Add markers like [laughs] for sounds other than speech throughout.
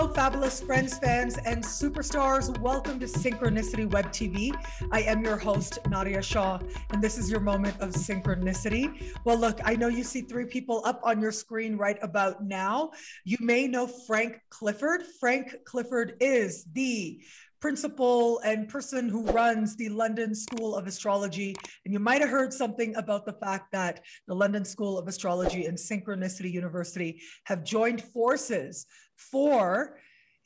Hello, fabulous friends, fans, and superstars. Welcome to Synchronicity Web TV. I am your host, Nadiya Shah, and this is your moment of synchronicity. Well, look, I know you see three people up on your screen right about now. You may know Frank Clifford. Frank Clifford is the principal and person who runs the London School of Astrology. And you might have heard something about the fact that the London School of Astrology and Synchronicity University have joined forces for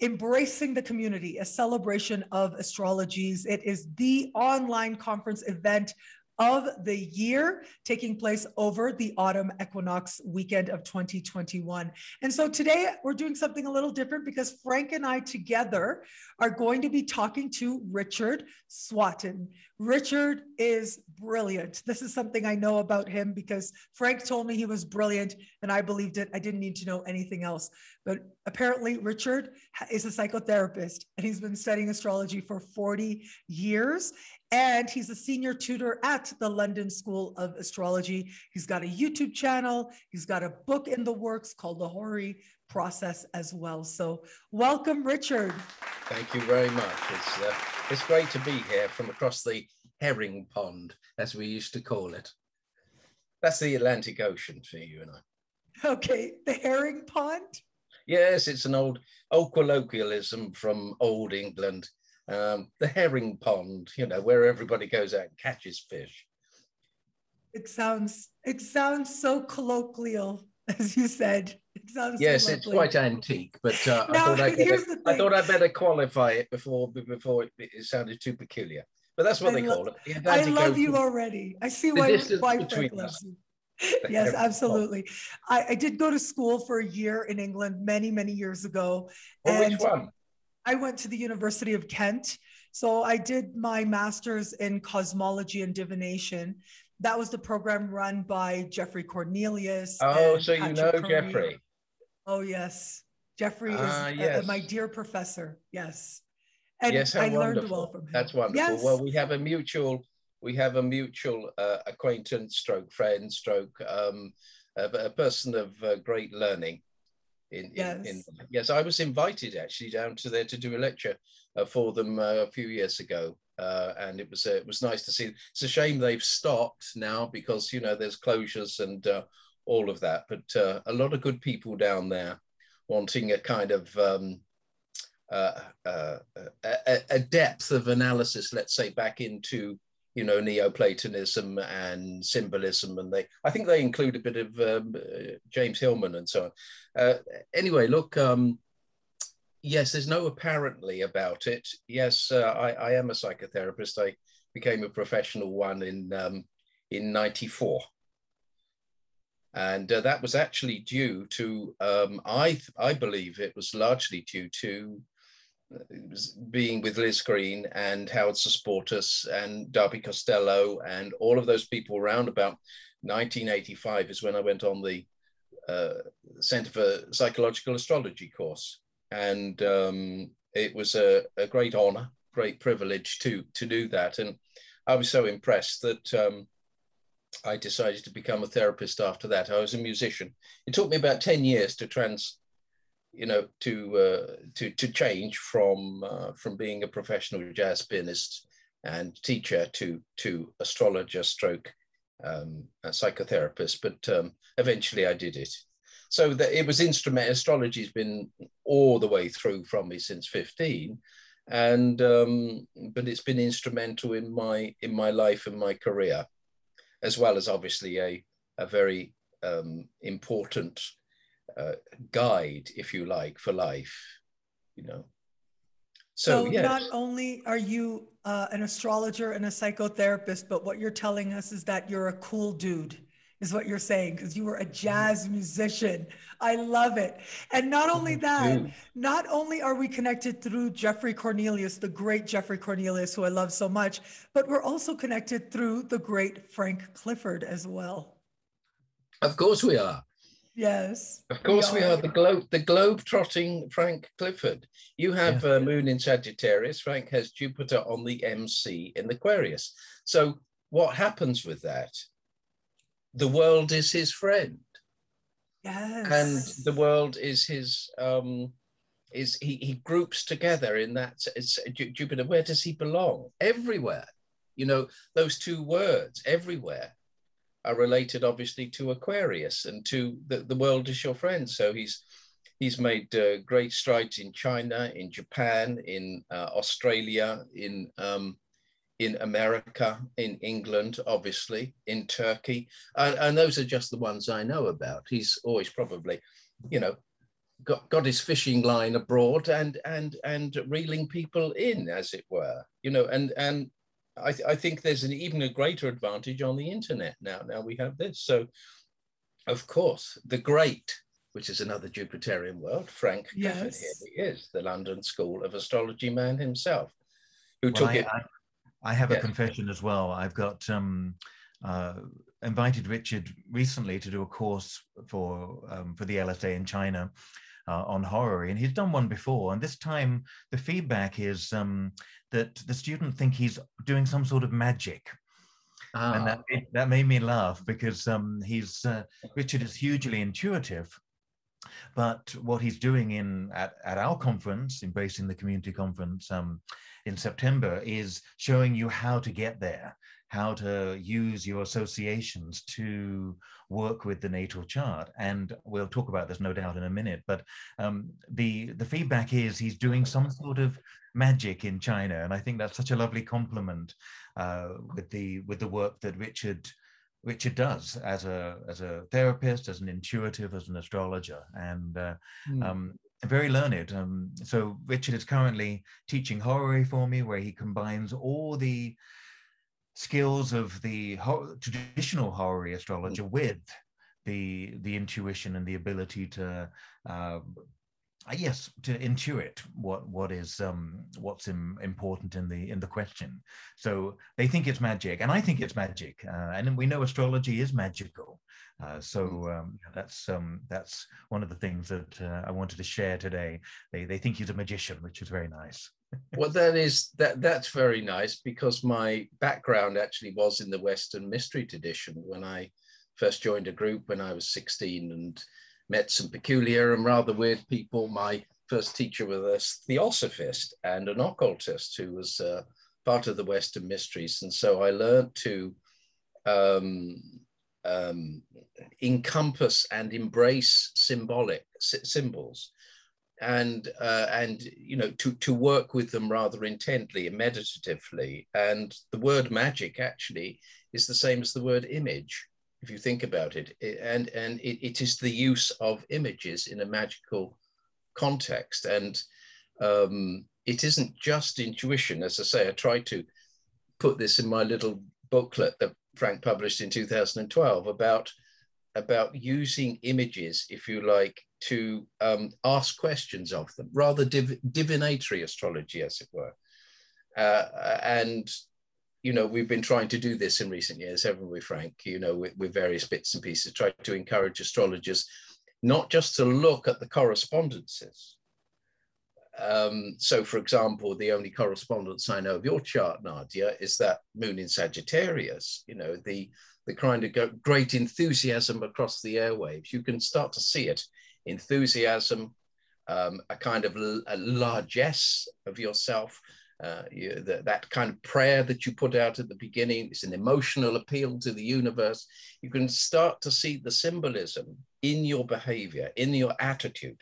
Embracing the Community, a celebration of astrologies. It is the online conference event of the year taking place over the autumn equinox weekend of 2021. And so today we're doing something a little different because Frank and I together are going to be talking to Richard Swatton. Richard is brilliant. This is something I know about him because Frank told me he was brilliant and I believed it. I didn't need to know anything else. But apparently, Richard is a psychotherapist and he's been studying astrology for 40 years. And he's a senior tutor at the London School of Astrology. He's got a YouTube channel, he's got a book in the works called The Horary Process as well. So, welcome, Richard. Thank you very much. It's uh, it's great to be here from across the herring pond, as we used to call it. That's the Atlantic Ocean for you and I. Okay, the herring pond? Yes, it's an old old colloquialism from old England. Um, the herring pond, you know, where everybody goes out and catches fish. It sounds it sounds so colloquial, [laughs] as you said. It sounds yes, so it's quite antique, but uh, [laughs] Now, I, thought I'd here's better, I thought. I'd better qualify it before before it, it sounded too peculiar. But that's what I they call it. The I love you already. I see why, why Frank loves you. [laughs] Yes, absolutely. I, I did go to school for a year in England many, many years ago. Well, which and one? I went to the University of Kent. So I did my master's in cosmology and divination. That was the program run by Geoffrey Cornelius. Oh, so you Patrick know Curry. Geoffrey. Oh, yes. Geoffrey is Ah, uh, uh, yes. my dear professor. Yes. And yes, I learned wonderful. well from him. That's wonderful. Yes. Well, we have a mutual, we have a mutual uh, acquaintance, stroke friend, stroke um, a, a person of uh, great learning. In, in, Yes. in, yes, I was invited actually down to there to do a lecture uh, for them uh, a few years ago, uh, and it was uh, it was nice to see. It's a shame they've stopped now because you know there's closures and uh, all of that, but uh, a lot of good people down there wanting a kind of um, uh, uh, a, a depth of analysis, let's say, back into you know Neoplatonism and symbolism, and they I think they include a bit of um, uh, James Hillman and so on. Uh, anyway, look, um, yes, there's no apparently about it. Yes, uh, I, I am a psychotherapist. I became a professional one in um, in '94 and uh, that was actually due to um, I I believe it was largely due to being with Liz Greene and Howard Sasportas and Darby Costello and all of those people around about 1985 is when I went on the uh, Center for Psychological Astrology course, and um, it was a, a great honor, great privilege to to do that, and I was so impressed that. Um, I decided to become a therapist after that. I was a musician. It took me about 10 years to trans, you know, to uh, to to change from uh, from being a professional jazz pianist and teacher to to astrologer stroke um, a psychotherapist. But um, eventually I did it. So that it was instrument astrology's been all the way through from me since 15 and um, but it's been instrumental in my in my life and my career as well as obviously a, a very um, important uh, guide, if you like, for life, you know. So, So, yes, not only are you uh, an astrologer and a psychotherapist, but what you're telling us is that you're a cool dude, is what you're saying, because you were a jazz musician. I love it. And not only that, not only are we connected through Geoffrey Cornelius, the great Geoffrey Cornelius, who I love so much, but we're also connected through the great Frank Clifford as well. of course we are. Yes. Of course we are the globe, the globe trotting Frank Clifford. You have uh, Moon in Sagittarius. Frank has Jupiter on the MC in Aquarius. So what happens with that? The world is his friend. Yes. and the world is his um is he, he groups together in that it's Jupiter. Where does he belong? Everywhere. You know, those two words, everywhere, are related obviously to Aquarius and to the, the world is your friend. So he's he's made uh, great strides in China, in Japan, in uh, Australia, in um, in America, in England, obviously, in Turkey, and, and those are just the ones I know about. He's always probably, you know, got, got his fishing line abroad and and and reeling people in, as it were, you know, and and I, th- I think there's an even a greater advantage on the internet now. Now we have this, so of course the great, which is another Jupiterian word, Frank yes. Clifford, here he is, the London School of Astrology man himself, who well, took I, it. I, I have yes. a confession as well. I've got um, uh, invited Richard recently to do a course for um, for the LSA in China, uh, on horary, and he's done one before. And this time, the feedback is um, that the student think he's doing some sort of magic. And that, ah. that made me laugh because um, he's uh, Richard is hugely intuitive, but what he's doing in at, at our conference, embracing the community conference um, in September, is showing you how to get there how to use your associations to work with the natal chart. And we'll talk about this no doubt in a minute. But um, the the feedback is he's doing some sort of magic in China, and I think that's such a lovely compliment uh, with the with the work that Richard. Richard does as a as a therapist, as an intuitive, as an astrologer, and uh, mm. um, very learned. Um, so Richard is currently teaching horary for me, where he combines all the skills of the ho- traditional horary astrologer mm. with the the intuition and the ability to uh, yes to intuit what what is um what's Im- important in the in the question so they think it's magic and i think it's magic uh, and we know astrology is magical uh, so mm. um, that's um that's one of the things that uh, i wanted to share today they they think he's a magician which is very nice well that is that that's very nice because my background actually was in the western mystery tradition when i first joined a group when i was 16 and met some peculiar and rather weird people. My first teacher was a theosophist and an occultist who was uh, part of the western mysteries. And so i learned to um, um, encompass and embrace symbolic symbols and uh, and you know to to work with them rather intently and meditatively. And the word magic actually is the same as the word image if you think about it, and and it, it is the use of images in a magical context. And um, it isn't just intuition. As i say i tried to put this in my little booklet that frank published in 2012 about about using images if you like to um, ask questions of them, rather div divinatory astrology, as it were. Uh, and, you know, we've been trying to do this in recent years, haven't we, Frank? You know, with, with various bits and pieces, try to encourage astrologers not just to look at the correspondences. Um, so, for example, the only correspondence I know of your chart, Nadiya, is that moon in Sagittarius. You know, the the kind of great enthusiasm across the airwaves. You can start to see it enthusiasm, um, a kind of a largesse of yourself, uh, you, the, that kind of prayer that you put out at the beginning. It's an emotional appeal to the universe. You can start to see the symbolism in your behavior, in your attitude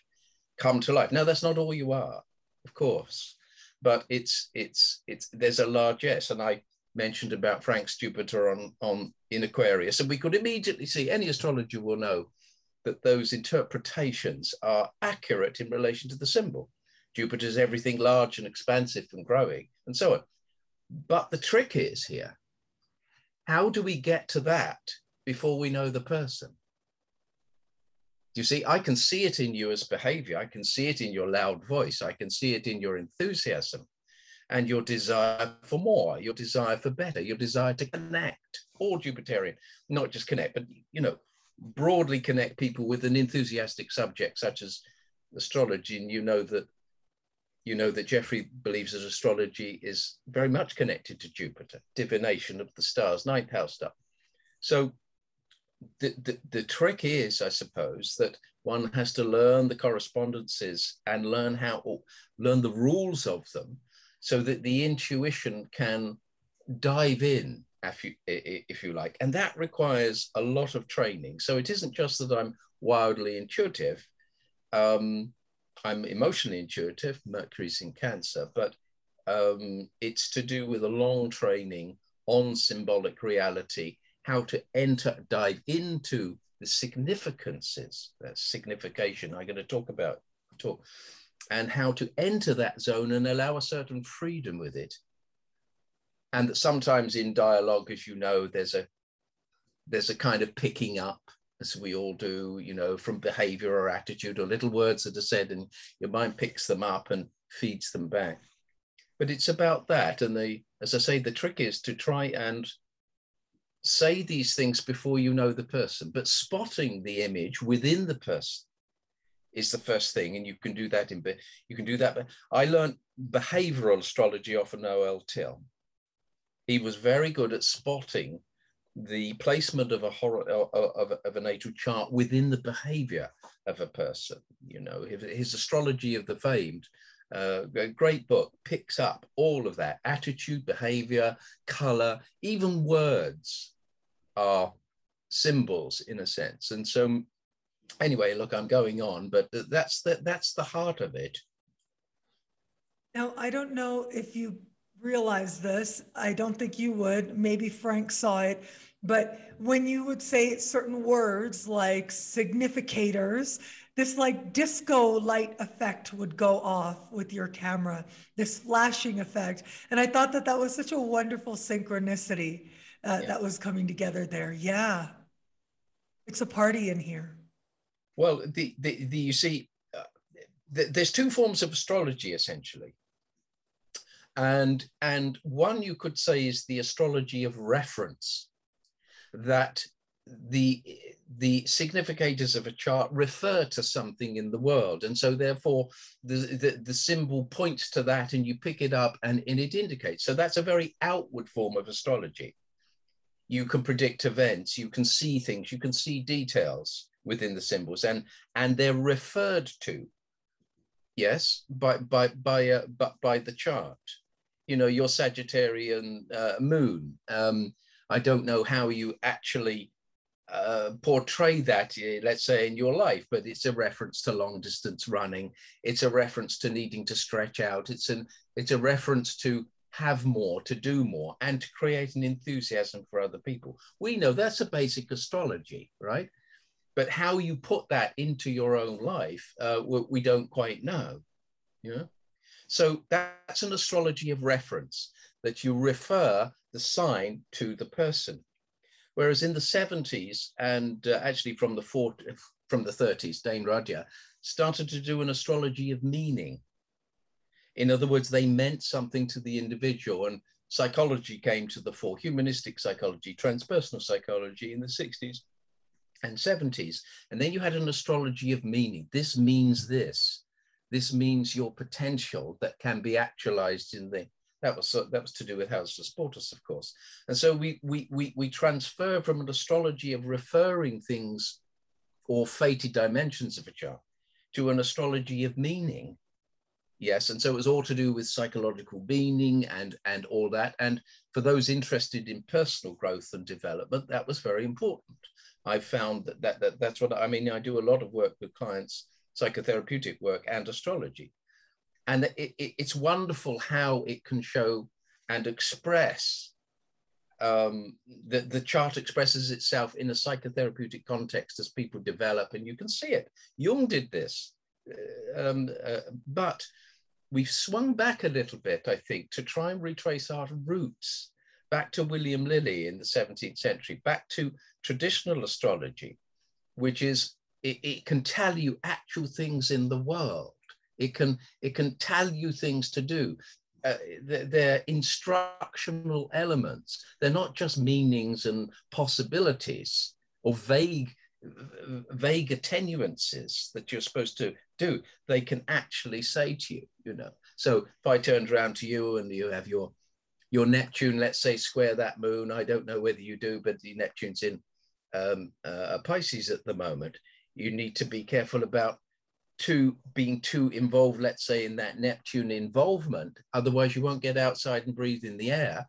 come to life. Now, that's not all you are, of course, but it's, it's, it's, there's a largesse. And I mentioned about Frank's Jupiter on, on in Aquarius, and we could immediately see any astrologer will know that those interpretations are accurate in relation to the symbol. Jupiter is everything large and expansive and growing, and so on. But the trick is here how do we get to that before we know the person? You see, I can see it in you as behavior. I can see it in your loud voice. I can see it in your enthusiasm and your desire for more, your desire for better, your desire to connect, all Jupiterian, not just connect, but, you know, broadly connect people with an enthusiastic subject such as astrology and you know that you know that Geoffrey believes that astrology is very much connected to Jupiter, divination of the stars, ninth house stuff. So the, the, the trick is, I suppose, that one has to learn the correspondences and learn how, or learn the rules of them so that the intuition can dive in if you, if you like. And that requires a lot of training. So it isn't just that I'm wildly intuitive. Um, I'm emotionally intuitive, Mercury's in Cancer, but um, it's to do with a long training on symbolic reality, how to enter, dive into the significances, that signification I'm going to talk about, talk, and how to enter that zone and allow a certain freedom with it. And that sometimes in dialogue, as you know, there's a there's a kind of picking up, as we all do, you know, from behavior or attitude or little words that are said, and your mind picks them up and feeds them back. But it's about that. And the, as I say, the trick is to try and say these things before you know the person, but spotting the image within the person is the first thing. And you can do that in, you can do that. But I learned behavioral astrology off of Noel Tyl. He was very good at spotting the placement of a horror of, of a natal chart within the behavior of a person. You know, his, his astrology of the famed uh, a great book picks up all of that attitude, behavior, color, even words are symbols in a sense. And so, anyway, look, I'm going on, but that's the, that's the heart of it. Now, I don't know if you realize this. I don't think you would. Maybe Frank saw it. But when you would say certain words like significators, this like disco light effect would go off with your camera, this flashing effect. And I thought that that was such a wonderful synchronicity uh, yeah. that was coming together there. Yeah. It's a party in here. Well, the, the, the you see, uh, the, there's two forms of astrology essentially. And, and one you could say is the astrology of reference that the the significators of a chart refer to something in the world. And so therefore the, the, the symbol points to that and you pick it up and, and it indicates. So that's a very outward form of astrology. You can predict events you can see things you can see details within the symbols and and they're referred to yes by by by uh, by, by the chart you know your sagittarian uh, moon um, i don't know how you actually uh, portray that, uh, let's say, in your life, but it's a reference to long distance running. It's a reference to needing to stretch out. It's an it's a reference to have more, to do more, and to create an enthusiasm for other people. We know that's a basic astrology, right? But how you put that into your own life, uh, we don't quite know. Yeah. So that's an astrology of reference that you refer the sign to the person. Whereas in the 70s and uh, actually from the 40, [laughs] from the 30s, Dane Rudhyar started to do an astrology of meaning. In other words, they meant something to the individual and psychology came to the fore, humanistic psychology, transpersonal psychology in the 60s and 70s. And then you had an astrology of meaning. This means this. This means your potential that can be actualized in the that was that was to do with Howard Sasportas, of course. And so we we we we transfer from an astrology of referring things or fated dimensions of a chart to an astrology of meaning. Yes, and so it was all to do with psychological meaning and and all that. And for those interested in personal growth and development, that was very important. I found that, that, that that's what I mean. I do a lot of work with clients, psychotherapeutic work and astrology and it, it, it's wonderful how it can show and express um, the, the chart expresses itself in a psychotherapeutic context as people develop, and you can see it. Jung did this, uh, um, uh, but we've swung back a little bit, I think, to try and retrace our roots back to William Lilly in the 17th century, back to traditional astrology, which is it, it can tell you actual things in the world it can it can tell you things to do. Uh, they're, instructional elements. They're not just meanings and possibilities or vague vague attenuances that you're supposed to do. They can actually say to you, you know. So if I turned around to you and you have your your Neptune, let's say, square that moon. I don't know whether you do, but the Neptune's in um, uh, Pisces at the moment, you need to be careful about too being too involved, let's say, in that Neptune involvement. Otherwise, you won't get outside and breathe in the air,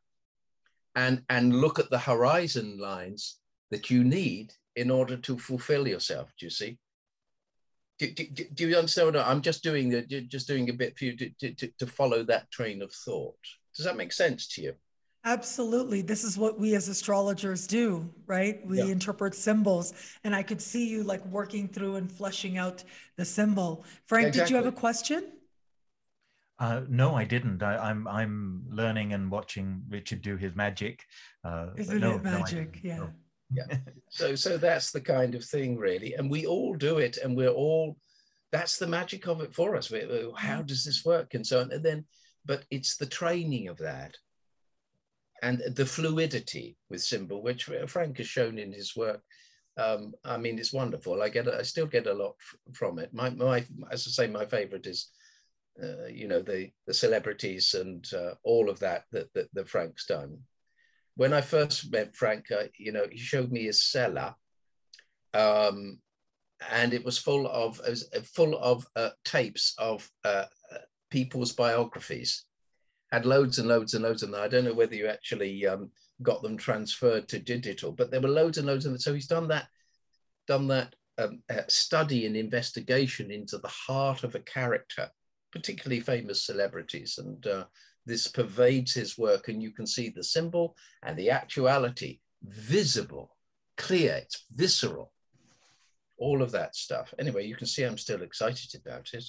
and and look at the horizon lines that you need in order to fulfill yourself. Do you see? Do, do, do you understand? I'm just doing just doing a bit for you to, to, to follow that train of thought. Does that make sense to you? Absolutely. This is what we as astrologers do, right? We yeah. interpret symbols. And I could see you like working through and fleshing out the symbol. Frank, exactly. did you have a question? Uh, no, I didn't. I, am I'm, I'm learning and watching Richard do his magic. Uh, Isn't no, it magic? No, yeah. No. Yeah. so so that's the kind of thing, really, and we all do it, and we're all. That's the magic of it for us. We, how mm. does this work, and so on, and then, but it's the training of that and the fluidity with symbol, which Frank has shown in his work. Um, I mean, it's wonderful. I get, I still get a lot from it. My, my, as I say, my favorite is, uh, you know, the the celebrities and uh, all of that, that that that Frank's done. When I first met Frank, uh, you know, he showed me his cellar, um, and it was full of was full of uh, tapes of uh, uh, people's biographies had loads and loads and loads of them. I don't know whether you actually um, got them transferred to digital, but there were loads and loads of them. So he's done that, done that um, uh, study and investigation into the heart of a character, particularly famous celebrities. And uh, this pervades his work, and you can see the symbol and the actuality visible, clear, it's visceral, all of that stuff. Anyway, you can see I'm still excited about it.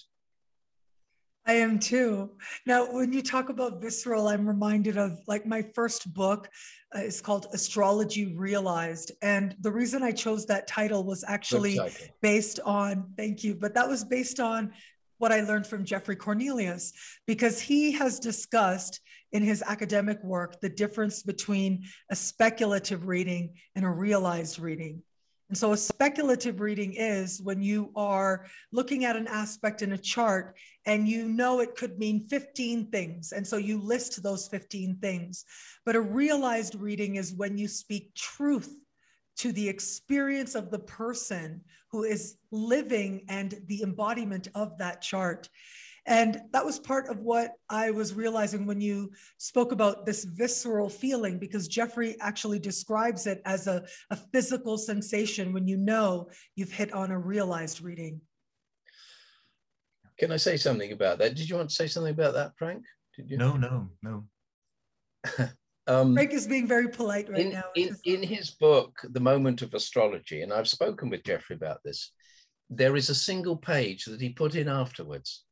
I am too. Now, when you talk about visceral, I'm reminded of like my first book uh, is called Astrology Realized. And the reason I chose that title was actually based on, thank you, but that was based on what I learned from Geoffrey Cornelius, because he has discussed in his academic work the difference between a speculative reading and a realized reading. And so a speculative reading is when you are looking at an aspect in a chart and you know it could mean 15 things. And so you list those 15 things. But a realized reading is when you speak truth to the experience of the person who is living and the embodiment of that chart. And that was part of what I was realizing when you spoke about this visceral feeling, because Geoffrey actually describes it as a, a physical sensation when you know you've hit on a realized reading. Can I say something about that? Did you want to say something about that, Frank? Did you? No, no, no. [laughs] um, Frank is being very polite right in, now. In, in his book, The Moment of Astrology, and I've spoken with Geoffrey about this, there is a single page that he put in afterwards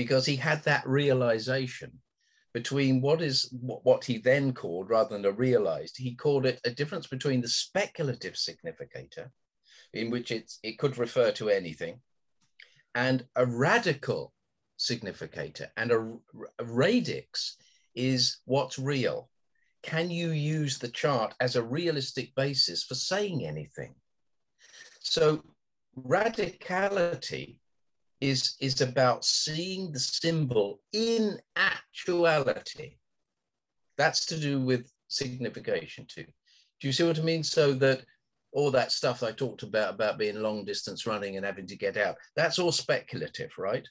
because he had that realization between what is what he then called rather than a realized he called it a difference between the speculative significator in which it's, it could refer to anything and a radical significator and a, a radix is what's real. Can you use the chart as a realistic basis for saying anything? So radicality is, is about seeing the symbol in actuality. That's to do with signification too. Do you see what I mean? So that all that stuff I talked about, about being long distance running and having to get out, that's all speculative, right?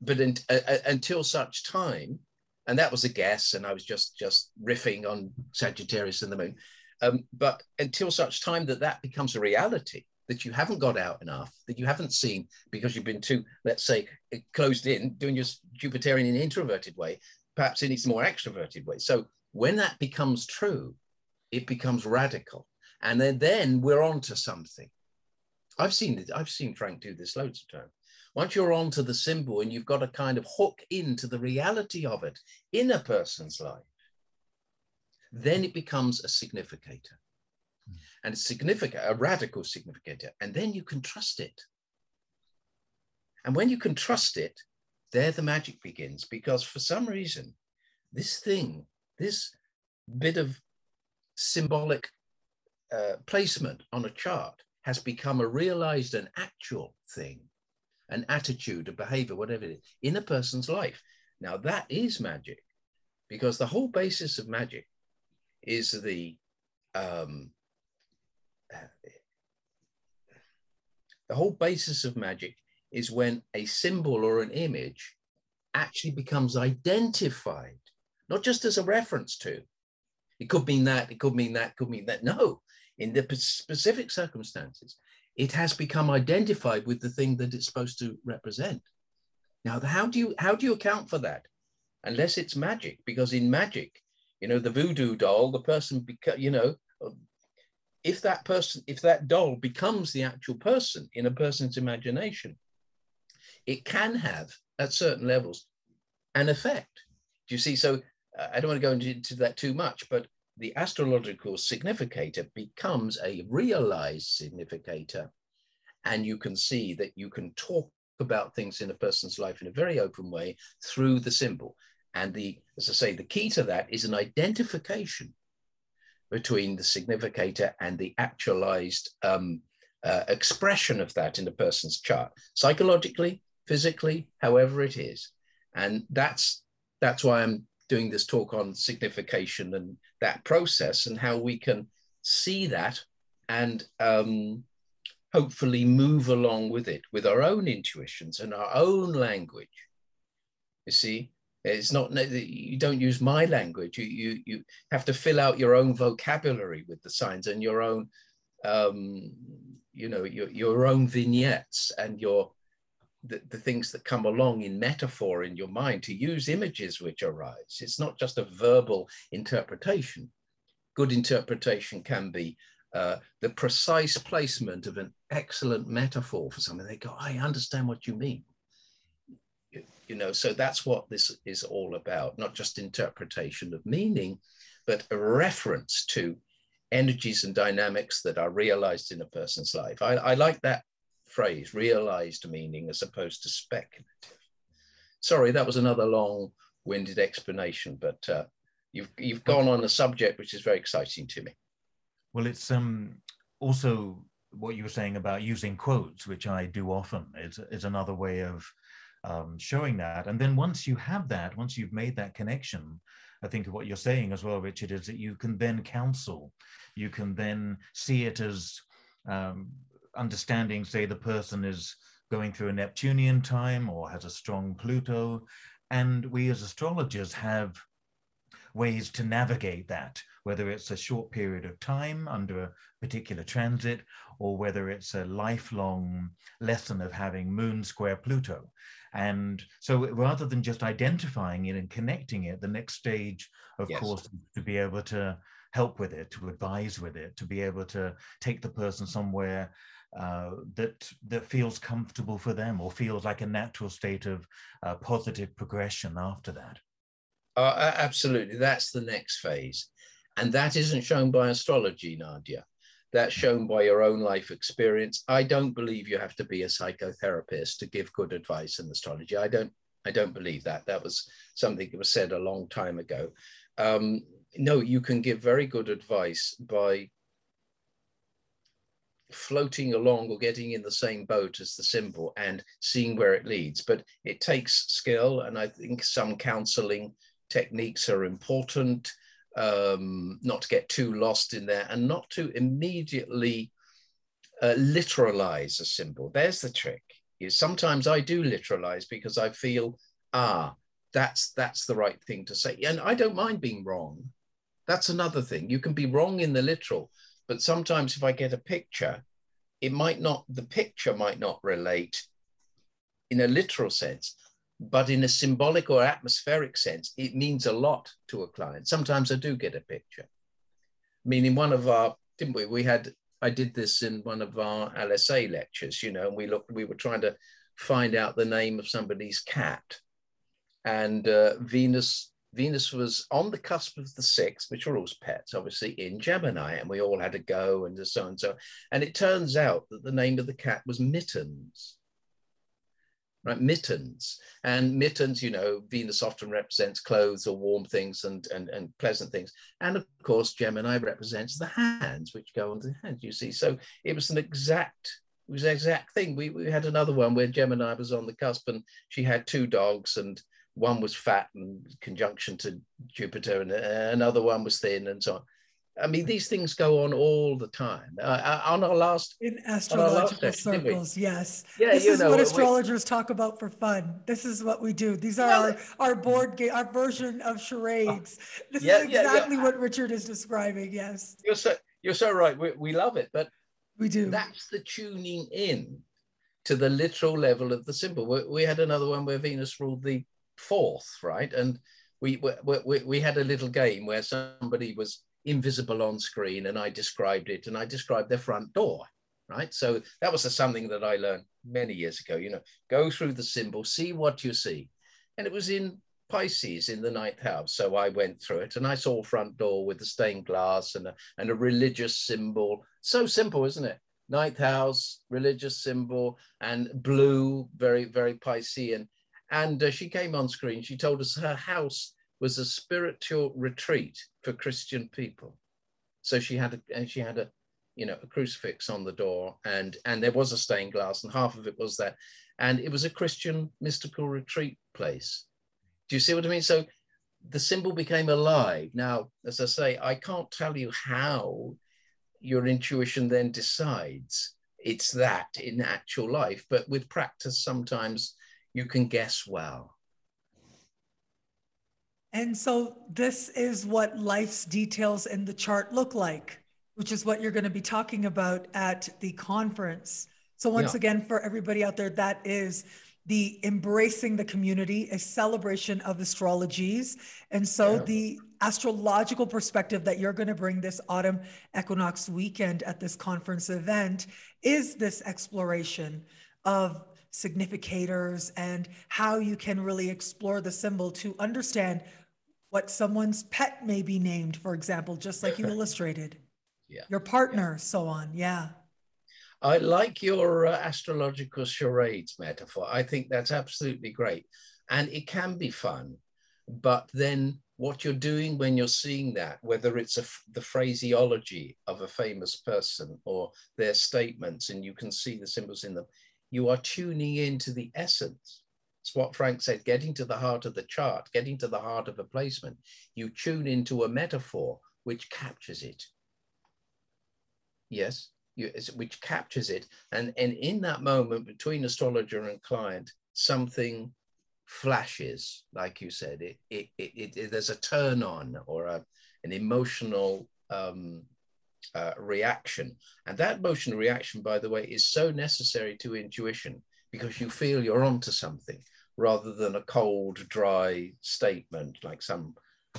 But in, uh, until such time, and that was a guess, and I was just just riffing on Sagittarius and the moon. Um, but until such time that that becomes a reality, that you haven't got out enough, that you haven't seen because you've been too, let's say, closed in, doing your Jupiterian in an introverted way, perhaps in its more extroverted way. So when that becomes true, it becomes radical. And then, then we're on to something. I've seen it, I've seen Frank do this loads of times. Once you're onto the symbol and you've got a kind of hook into the reality of it in a person's life, then it becomes a significator and it's significant, a radical significator, and then you can trust it. And when you can trust it, there the magic begins because for some reason, this thing, this bit of symbolic uh, placement on a chart has become a realized and actual thing, an attitude, a behavior, whatever it is, in a person's life. Now that is magic because the whole basis of magic is the um, the whole basis of magic is when a symbol or an image actually becomes identified, not just as a reference to. It could mean that, it could mean that, could mean that. No, in the specific circumstances, it has become identified with the thing that it's supposed to represent. Now, how do you how do you account for that? Unless it's magic, because in magic, you know, the voodoo doll, the person, beca- you know, if that person, if that doll becomes the actual person in a person's imagination, it can have at certain levels an effect. Do you see? So uh, I don't want to go into, into that too much, but the astrological significator becomes a realized significator. And you can see that you can talk about things in a person's life in a very open way through the symbol. And the, as I say, the key to that is an identification between the significator and the actualized um, uh, expression of that in a person's chart, psychologically, physically, however it is. And that's that's why I'm doing this talk on signification and that process and how we can see that and um, hopefully move along with it with our own intuitions and our own language. You see, it's not you don't use my language. You you you have to fill out your own vocabulary with the signs and your own, um, you know, your your own vignettes and your the, the things that come along in metaphor in your mind to use images which arise. It's not just a verbal interpretation. Good interpretation can be uh, the precise placement of an excellent metaphor for something. They go, I understand what you mean you know so that's what this is all about not just interpretation of meaning but a reference to energies and dynamics that are realized in a person's life. I, I like that phrase realized meaning as opposed to speculative. Sorry that was another long-winded explanation but uh, you've you've gone on a subject which is very exciting to me. Well it's um also what you were saying about using quotes which i do often. Is, is another way of um, showing that. And then once you have that, once you've made that connection, I think of what you're saying as well, Richard, is that you can then counsel. You can then see it as um, understanding, say, the person is going through a Neptunian time or has a strong Pluto. And we as astrologers have ways to navigate that, whether it's a short period of time under a particular transit or whether it's a lifelong lesson of having moon square Pluto. And so rather than just identifying it and connecting it, the next stage, of yes. course, to be able to help with it, to advise with it, to be able to take the person somewhere uh, that that feels comfortable for them or feels like a natural state of uh, positive progression after that. Uh, absolutely, that's the next phase, and that isn't shown by astrology, Nadiya. That's shown by your own life experience. I don't believe you have to be a psychotherapist to give good advice in astrology. I don't. I don't believe that. That was something that was said a long time ago. Um, no, you can give very good advice by floating along or getting in the same boat as the symbol and seeing where it leads. But it takes skill, and I think some counseling techniques are important um, not to get too lost in there and not to immediately uh, literalize a symbol. There's the trick. Sometimes I do literalize because I feel, ah, that's that's the right thing to say. And I don't mind being wrong. That's another thing. You can be wrong in the literal, but sometimes if I get a picture, it might not, the picture might not relate in a literal sense but in a symbolic or atmospheric sense, it means a lot to a client. Sometimes I do get a picture. I mean, in one of our, didn't we? We had, I did this in one of our LSA lectures, you know, and we looked, we were trying to find out the name of somebody's cat. And uh, Venus, Venus was on the cusp of the six, which are all pets, obviously, in Gemini, and we all had to go and so and so. And it turns out that the name of the cat was Mittens right? Mittens. And mittens, you know, Venus often represents clothes or warm things and, and, and pleasant things. And of course, Gemini represents the hands, which go on the hands, you see. So it was an exact, it was an exact thing. We, we had another one where Gemini was on the cusp and she had two dogs and one was fat in conjunction to Jupiter and another one was thin and so on. I mean, these things go on all the time. Uh, uh on our last in astrological last session, circles, yes. Yeah, this is know, what astrologers we, talk about for fun. This is what we do. These are well, our, our [laughs] board game, our version of charades. [laughs] This yeah, is exactly yeah, yeah. what Richard is describing. Yes, you're so you're so right. We, we love it, but we do. That's the tuning in to the literal level of the symbol. We, we had another one where Venus ruled the fourth, right? And we, we, we, we had a little game where somebody was invisible on screen and I described it and I described their front door, right? So that was something that I learned many years ago, you know, go through the symbol, see what you see. And it was in Pisces in the ninth house. So I went through it and I saw a front door with the stained glass and a, and a religious symbol. So simple, isn't it? Ninth house, religious symbol, and blue, very, very Piscean. And uh, she came on screen. She told us her house was a spiritual retreat for Christian people. So she had a, she had a, you know, a crucifix on the door, and and there was a stained glass, and half of it was that, and it was a Christian mystical retreat place. Do you see what I mean? So the symbol became alive. Now, as I say, I can't tell you how your intuition then decides it's that in actual life, but with practice, sometimes you can guess well. And so this is what life's details in the chart look like, which is what you're going to be talking about at the conference. So once yeah. again, for everybody out there, that is the embracing the community, a celebration of astrologies. And so yeah. the astrological perspective that you're going to bring this autumn equinox weekend at this conference event is this exploration of significators and how you can really explore the symbol to understand what someone's pet may be named, for example, just like you [laughs] illustrated. Yeah. Your partner, yeah. so on. Yeah. I like your uh, astrological charades metaphor. I think that's absolutely great. And it can be fun. But then what you're doing when you're seeing that, whether it's a, the phraseology of a famous person or their statements, and you can see the symbols in them, you are tuning into the essence. It's what Frank said getting to the heart of the chart, getting to the heart of a placement. You tune into a metaphor which captures it. Yes you, which captures it. And, and in that moment between astrologer and client, something flashes, like you said, it, it, it, it there's a turn on or a, an emotional um, uh, reaction. And that emotional reaction, by the way, is so necessary to intuition because you feel you're onto something rather than a cold, dry statement like some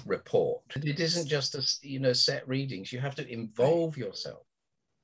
report. It isn't just a you know set readings. You have to involve yourself.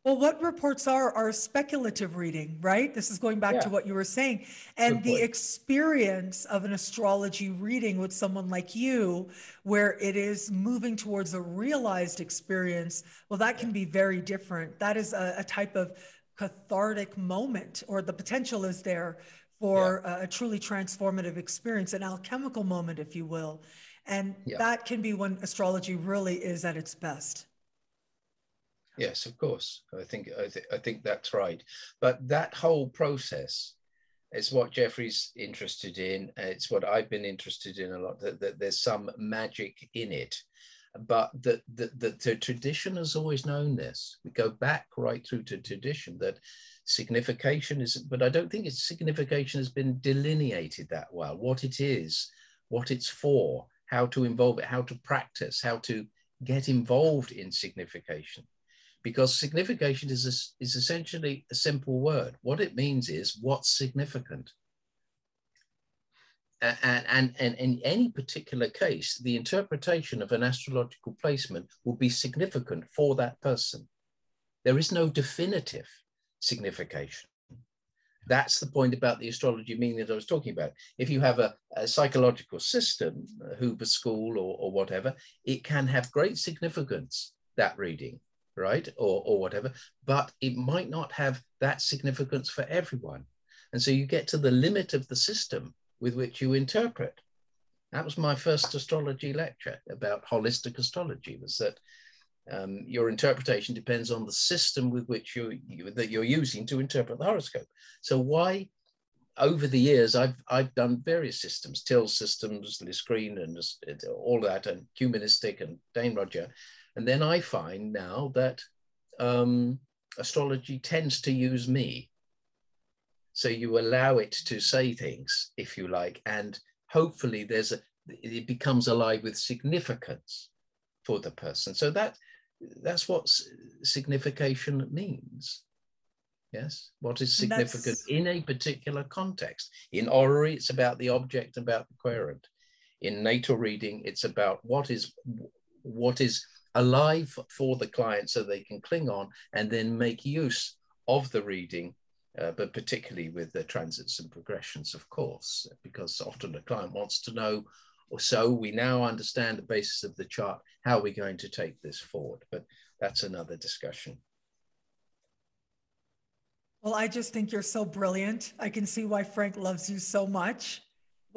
Well, what reports are are speculative reading, right? This is going back yeah. to what you were saying. And the experience of an astrology reading with someone like you, where it is moving towards a realized experience, well, that can be very different. That is a, a type of cathartic moment, or the potential is there for yeah. a, a, truly transformative experience, an alchemical moment, if you will. And yeah. that can be when astrology really is at its best. Yes, of course. I think I, th- I think that's right. But that whole process is what Geoffrey's interested in. It's what I've been interested in a lot. That, that there's some magic in it, but the, the, the, tradition has always known this. We go back right through to tradition that signification is, but I don't think its signification has been delineated that well. What it is, what it's for, how to involve it, how to practice, how to get involved in signification because signification is, a, is essentially a simple word. What it means is what's significant. And, and, and in any particular case, the interpretation of an astrological placement will be significant for that person. There is no definitive signification. That's the point about the astrology meaning that I was talking about. If you have a, a psychological system, Huber School or, or whatever, it can have great significance, that reading right? Or, or whatever, but it might not have that significance for everyone. And so you get to the limit of the system with which you interpret. That was my first astrology lecture about holistic astrology was that um, your interpretation depends on the system with which you, you, that you're using to interpret the horoscope. So why over the years, I've I've done various systems, Tyl systems, Liz and all that, and humanistic and Dane Rudhyar, And then I find now that um, astrology tends to use me. So you allow it to say things, if you like, and hopefully there's a it becomes alive with significance for the person. So that that's what signification means. Yes, what is significant in a particular context. In horary, it's about the object, about the querent. In natal reading, it's about what is what is alive for the client so they can cling on and then make use of the reading, uh, but particularly with the transits and progressions, of course, because often the client wants to know, or so we now understand the basis of the chart, how are we're going to take this forward. But that's another discussion. Well, I just think you're so brilliant. I can see why Frank loves you so much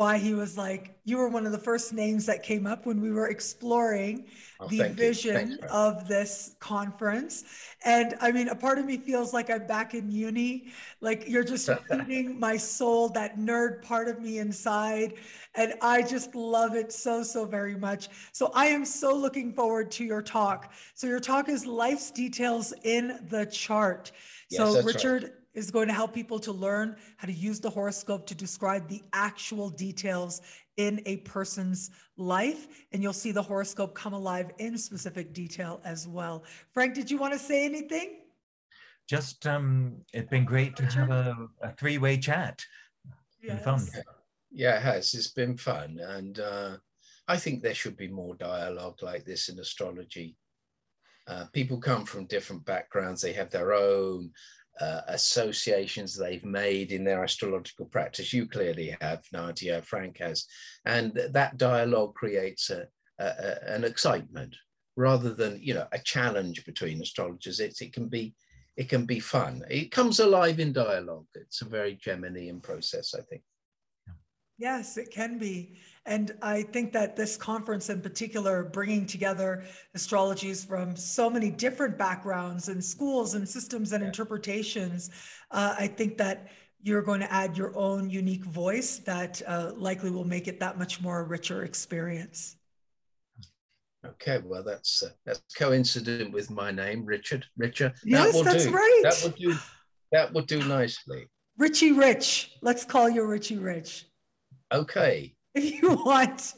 why he was like, you were one of the first names that came up when we were exploring oh, the vision of this conference. And I mean, a part of me feels like I'm back in uni, like you're just [laughs] feeding my soul, that nerd part of me inside. And I just love it so, so very much. So I am so looking forward to your talk. So your talk is Life's Details in the Chart. Yes, so Richard, right is going to help people to learn how to use the horoscope to describe the actual details in a person's life. And you'll see the horoscope come alive in specific detail as well. Frank, did you want to say anything? Just, um, it's been great to have a, a three way chat. Yes. fun. Yeah, it has. It's been fun. And uh, I think there should be more dialogue like this in astrology. Uh, people come from different backgrounds, they have their own uh, associations they've made in their astrological practice. You clearly have, Nadiya, Frank has. And that dialogue creates a, a, an excitement rather than, you know, a challenge between astrologers. It, it can be it can be fun. It comes alive in dialogue. It's a very Geminian process, I think. Yes, it can be. And I think that this conference in particular, bringing together astrologies from so many different backgrounds and schools and systems and yeah. interpretations, uh, I think that you're going to add your own unique voice that uh, likely will make it that much more a richer experience. Okay, well, that's uh, that's coincident with my name, Richard. Richard. Yes, that that's do. right. That would do. That would do nicely. Richie Rich. Let's call you Richie Rich. Okay. [laughs] If you want.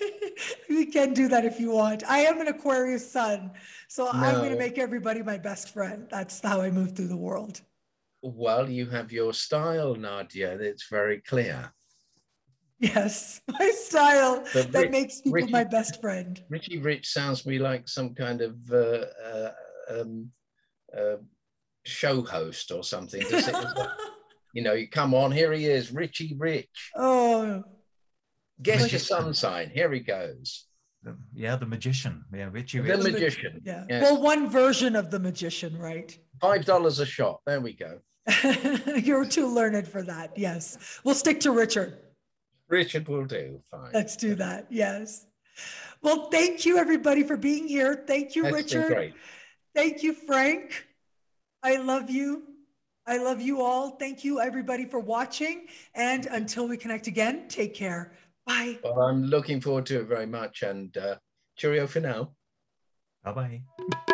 [laughs] we can do that if you want. I am an Aquarius sun, so no. I'm going to make everybody my best friend. That's how I move through the world. Well, you have your style, Nadiya. It's very clear. Yes, [laughs] my style but that Rich, makes people Richie, my best friend. Richie Rich sounds to me like some kind of uh, uh, um, uh, show host or something. Does it, you know, you come on, here he is, Richie Rich. Oh. Guess your sun sign. Here he goes. The, yeah, the magician. Yeah, Richie Rich. The magician. Yeah. Yes. Well, one version of the magician, right? Five dollars a shot. There we go. [laughs] You're too learned for that. Yes. We'll stick to Richard. Richard will do. Fine. Let's do that. Yes. Well, thank you everybody for being here. Thank you, That's Richard. Thank you, Frank. I love you. I love you all. Thank you, everybody, for watching. And until we connect again, take care. Bye. Well, I'm looking forward to it very much. And uh, cheerio for now. Bye bye.